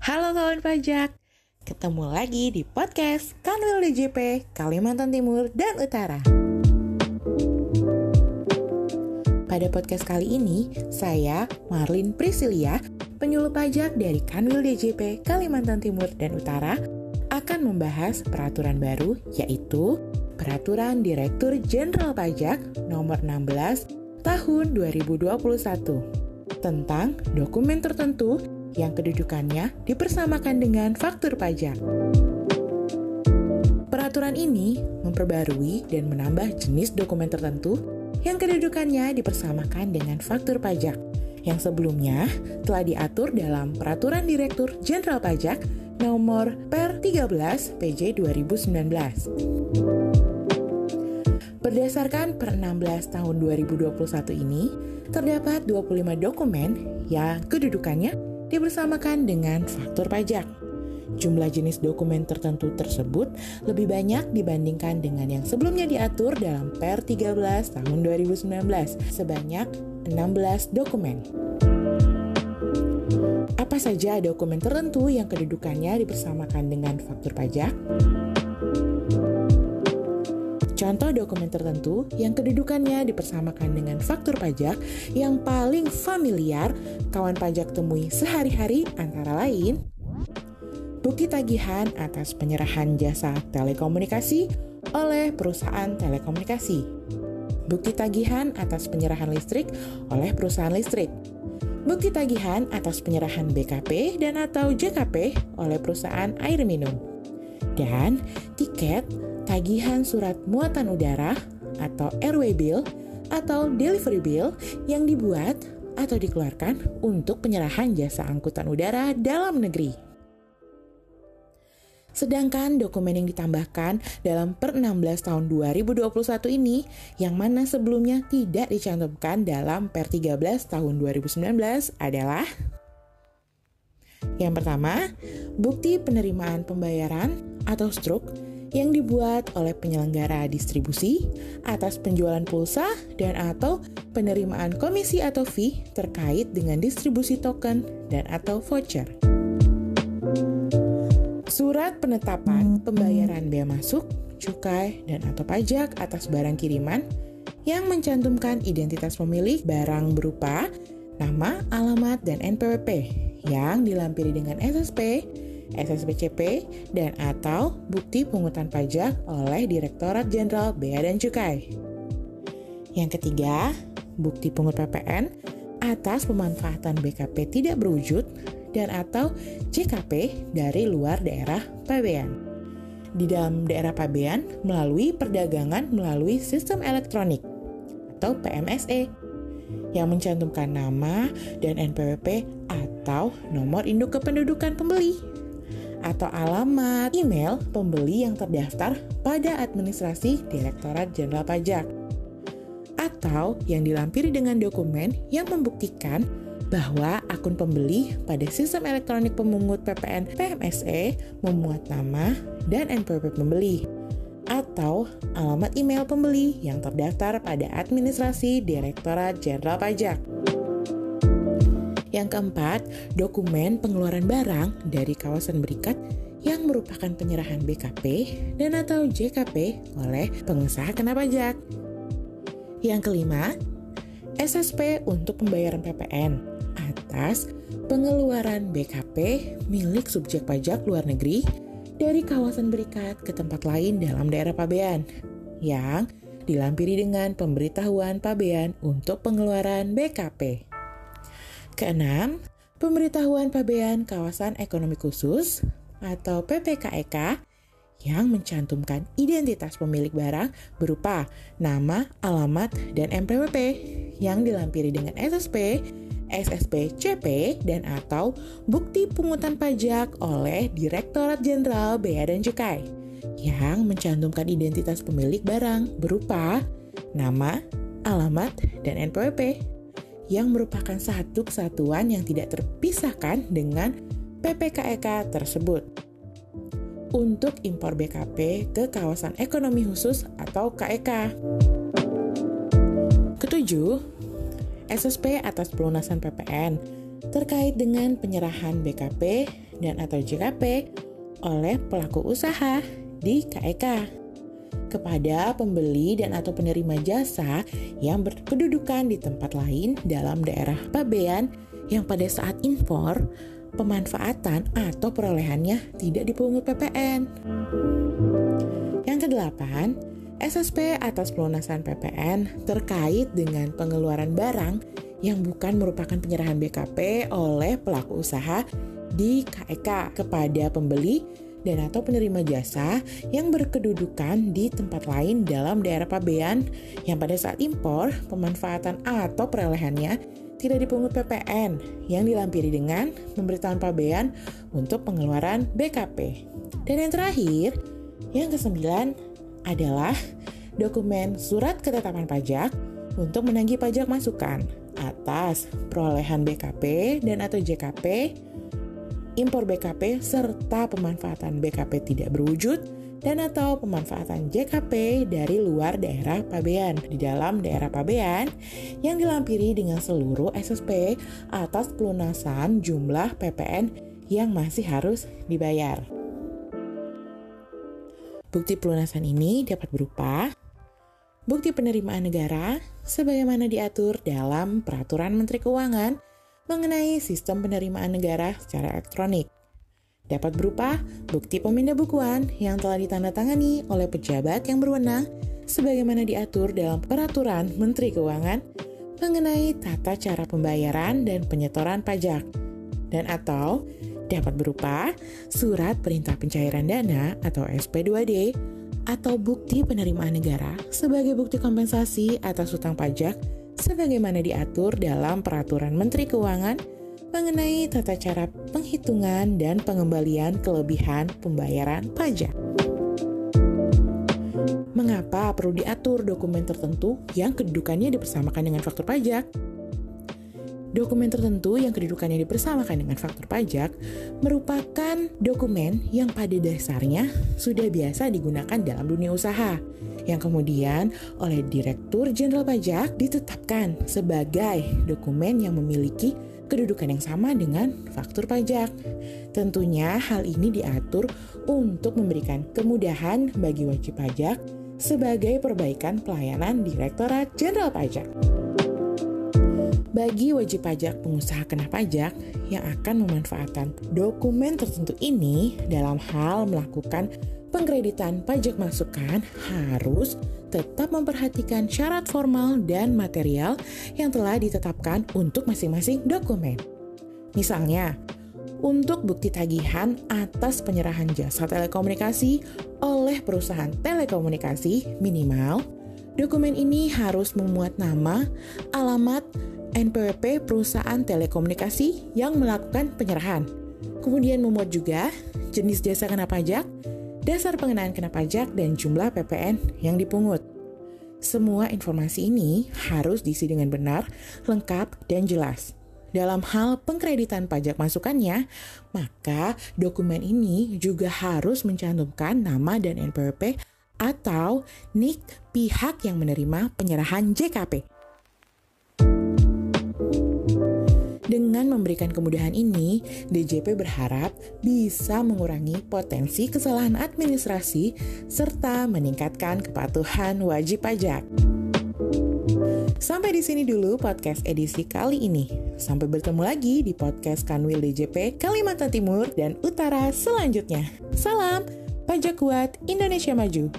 Halo kawan pajak, ketemu lagi di podcast Kanwil DJP Kalimantan Timur dan Utara. Pada podcast kali ini, saya Marlin Priscilia, penyuluh pajak dari Kanwil DJP Kalimantan Timur dan Utara, akan membahas peraturan baru yaitu Peraturan Direktur Jenderal Pajak Nomor 16 Tahun 2021 tentang dokumen tertentu yang kedudukannya dipersamakan dengan faktur pajak. Peraturan ini memperbarui dan menambah jenis dokumen tertentu yang kedudukannya dipersamakan dengan faktur pajak yang sebelumnya telah diatur dalam Peraturan Direktur Jenderal Pajak nomor per 13 PJ 2019. Berdasarkan per 16 tahun 2021 ini, terdapat 25 dokumen yang kedudukannya dibersamakan dengan faktur pajak. Jumlah jenis dokumen tertentu tersebut lebih banyak dibandingkan dengan yang sebelumnya diatur dalam Per 13 tahun 2019, sebanyak 16 dokumen. Apa saja dokumen tertentu yang kedudukannya dibersamakan dengan faktur pajak? Contoh dokumen tertentu yang kedudukannya dipersamakan dengan faktur pajak yang paling familiar kawan pajak temui sehari-hari antara lain bukti tagihan atas penyerahan jasa telekomunikasi oleh perusahaan telekomunikasi, bukti tagihan atas penyerahan listrik oleh perusahaan listrik, bukti tagihan atas penyerahan BKP dan atau JKP oleh perusahaan air minum, dan tiket tagihan surat muatan udara atau airway bill atau delivery bill yang dibuat atau dikeluarkan untuk penyerahan jasa angkutan udara dalam negeri. Sedangkan dokumen yang ditambahkan dalam per 16 tahun 2021 ini yang mana sebelumnya tidak dicantumkan dalam per 13 tahun 2019 adalah yang pertama, bukti penerimaan pembayaran atau struk yang dibuat oleh penyelenggara distribusi atas penjualan pulsa dan atau penerimaan komisi atau fee terkait dengan distribusi token dan atau voucher. Surat penetapan pembayaran bea masuk, cukai, dan atau pajak atas barang kiriman yang mencantumkan identitas pemilik barang berupa nama, alamat, dan NPWP yang dilampiri dengan SSP, SSBCP, dan atau bukti pungutan pajak oleh Direktorat Jenderal Bea dan Cukai. Yang ketiga, bukti pungut PPN atas pemanfaatan BKP tidak berwujud dan atau JKP dari luar daerah pabean. Di dalam daerah pabean melalui perdagangan melalui sistem elektronik atau PMSE yang mencantumkan nama dan NPWP atau nomor induk kependudukan pembeli atau alamat email pembeli yang terdaftar pada administrasi Direktorat Jenderal Pajak atau yang dilampiri dengan dokumen yang membuktikan bahwa akun pembeli pada sistem elektronik pemungut PPN PMSE memuat nama dan NPWP pembeli atau alamat email pembeli yang terdaftar pada administrasi Direktorat Jenderal Pajak. Yang keempat, dokumen pengeluaran barang dari kawasan berikat yang merupakan penyerahan BKP dan atau JKP oleh pengusaha kena pajak. Yang kelima, SSP untuk pembayaran PPN atas pengeluaran BKP milik subjek pajak luar negeri dari kawasan berikat ke tempat lain dalam daerah pabean yang dilampiri dengan pemberitahuan pabean untuk pengeluaran BKP. Keenam, pemberitahuan pabean kawasan ekonomi khusus atau PPKEK yang mencantumkan identitas pemilik barang berupa nama, alamat, dan MPWP yang dilampiri dengan SSP, SSP CP, dan atau bukti pungutan pajak oleh Direktorat Jenderal Bea dan Cukai yang mencantumkan identitas pemilik barang berupa nama, alamat, dan NPWP yang merupakan satu kesatuan yang tidak terpisahkan dengan PPKEK tersebut. Untuk impor BKP ke kawasan ekonomi khusus atau KEK. Ketujuh, SSP atas pelunasan PPN terkait dengan penyerahan BKP dan atau JKP oleh pelaku usaha di KEK e kepada pembeli dan atau penerima jasa yang berkedudukan di tempat lain dalam daerah pabean yang pada saat impor pemanfaatan atau perolehannya tidak dipungut PPN. Yang kedelapan, SSP atas pelunasan PPN terkait dengan pengeluaran barang yang bukan merupakan penyerahan BKP oleh pelaku usaha di KEK e kepada pembeli dan atau penerima jasa yang berkedudukan di tempat lain dalam daerah pabean yang pada saat impor, pemanfaatan atau perolehannya tidak dipungut PPN yang dilampiri dengan pemberitahuan pabean untuk pengeluaran BKP. Dan yang terakhir, yang kesembilan adalah dokumen surat ketetapan pajak untuk menagih pajak masukan atas perolehan BKP dan atau JKP impor BKP serta pemanfaatan BKP tidak berwujud dan atau pemanfaatan JKP dari luar daerah pabean di dalam daerah pabean yang dilampiri dengan seluruh SSP atas pelunasan jumlah PPN yang masih harus dibayar. Bukti pelunasan ini dapat berupa bukti penerimaan negara sebagaimana diatur dalam Peraturan Menteri Keuangan mengenai sistem penerimaan negara secara elektronik. Dapat berupa bukti pemindah bukuan yang telah ditandatangani oleh pejabat yang berwenang sebagaimana diatur dalam Peraturan Menteri Keuangan mengenai tata cara pembayaran dan penyetoran pajak. Dan atau dapat berupa surat perintah pencairan dana atau SP2D atau bukti penerimaan negara sebagai bukti kompensasi atas hutang pajak sebagaimana diatur dalam Peraturan Menteri Keuangan mengenai tata cara penghitungan dan pengembalian kelebihan pembayaran pajak. Mengapa perlu diatur dokumen tertentu yang kedudukannya dipersamakan dengan faktur pajak? Dokumen tertentu yang kedudukannya dipersamakan dengan faktur pajak merupakan dokumen yang pada dasarnya sudah biasa digunakan dalam dunia usaha, yang kemudian oleh Direktur Jenderal Pajak ditetapkan sebagai dokumen yang memiliki kedudukan yang sama dengan faktur pajak. Tentunya hal ini diatur untuk memberikan kemudahan bagi wajib pajak sebagai perbaikan pelayanan Direktorat Jenderal Pajak bagi wajib pajak pengusaha kena pajak yang akan memanfaatkan dokumen tertentu ini dalam hal melakukan pengkreditan pajak masukan harus tetap memperhatikan syarat formal dan material yang telah ditetapkan untuk masing-masing dokumen. Misalnya, untuk bukti tagihan atas penyerahan jasa telekomunikasi oleh perusahaan telekomunikasi minimal, dokumen ini harus memuat nama, alamat, NPWP perusahaan telekomunikasi yang melakukan penyerahan. Kemudian memuat juga jenis jasa kena pajak, dasar pengenaan kena pajak, dan jumlah PPN yang dipungut. Semua informasi ini harus diisi dengan benar, lengkap, dan jelas. Dalam hal pengkreditan pajak masukannya, maka dokumen ini juga harus mencantumkan nama dan NPWP atau NIK pihak yang menerima penyerahan JKP. Dengan memberikan kemudahan ini, DJP berharap bisa mengurangi potensi kesalahan administrasi serta meningkatkan kepatuhan wajib pajak. Sampai di sini dulu podcast edisi kali ini. Sampai bertemu lagi di podcast Kanwil DJP Kalimantan Timur dan Utara selanjutnya. Salam, pajak kuat Indonesia maju.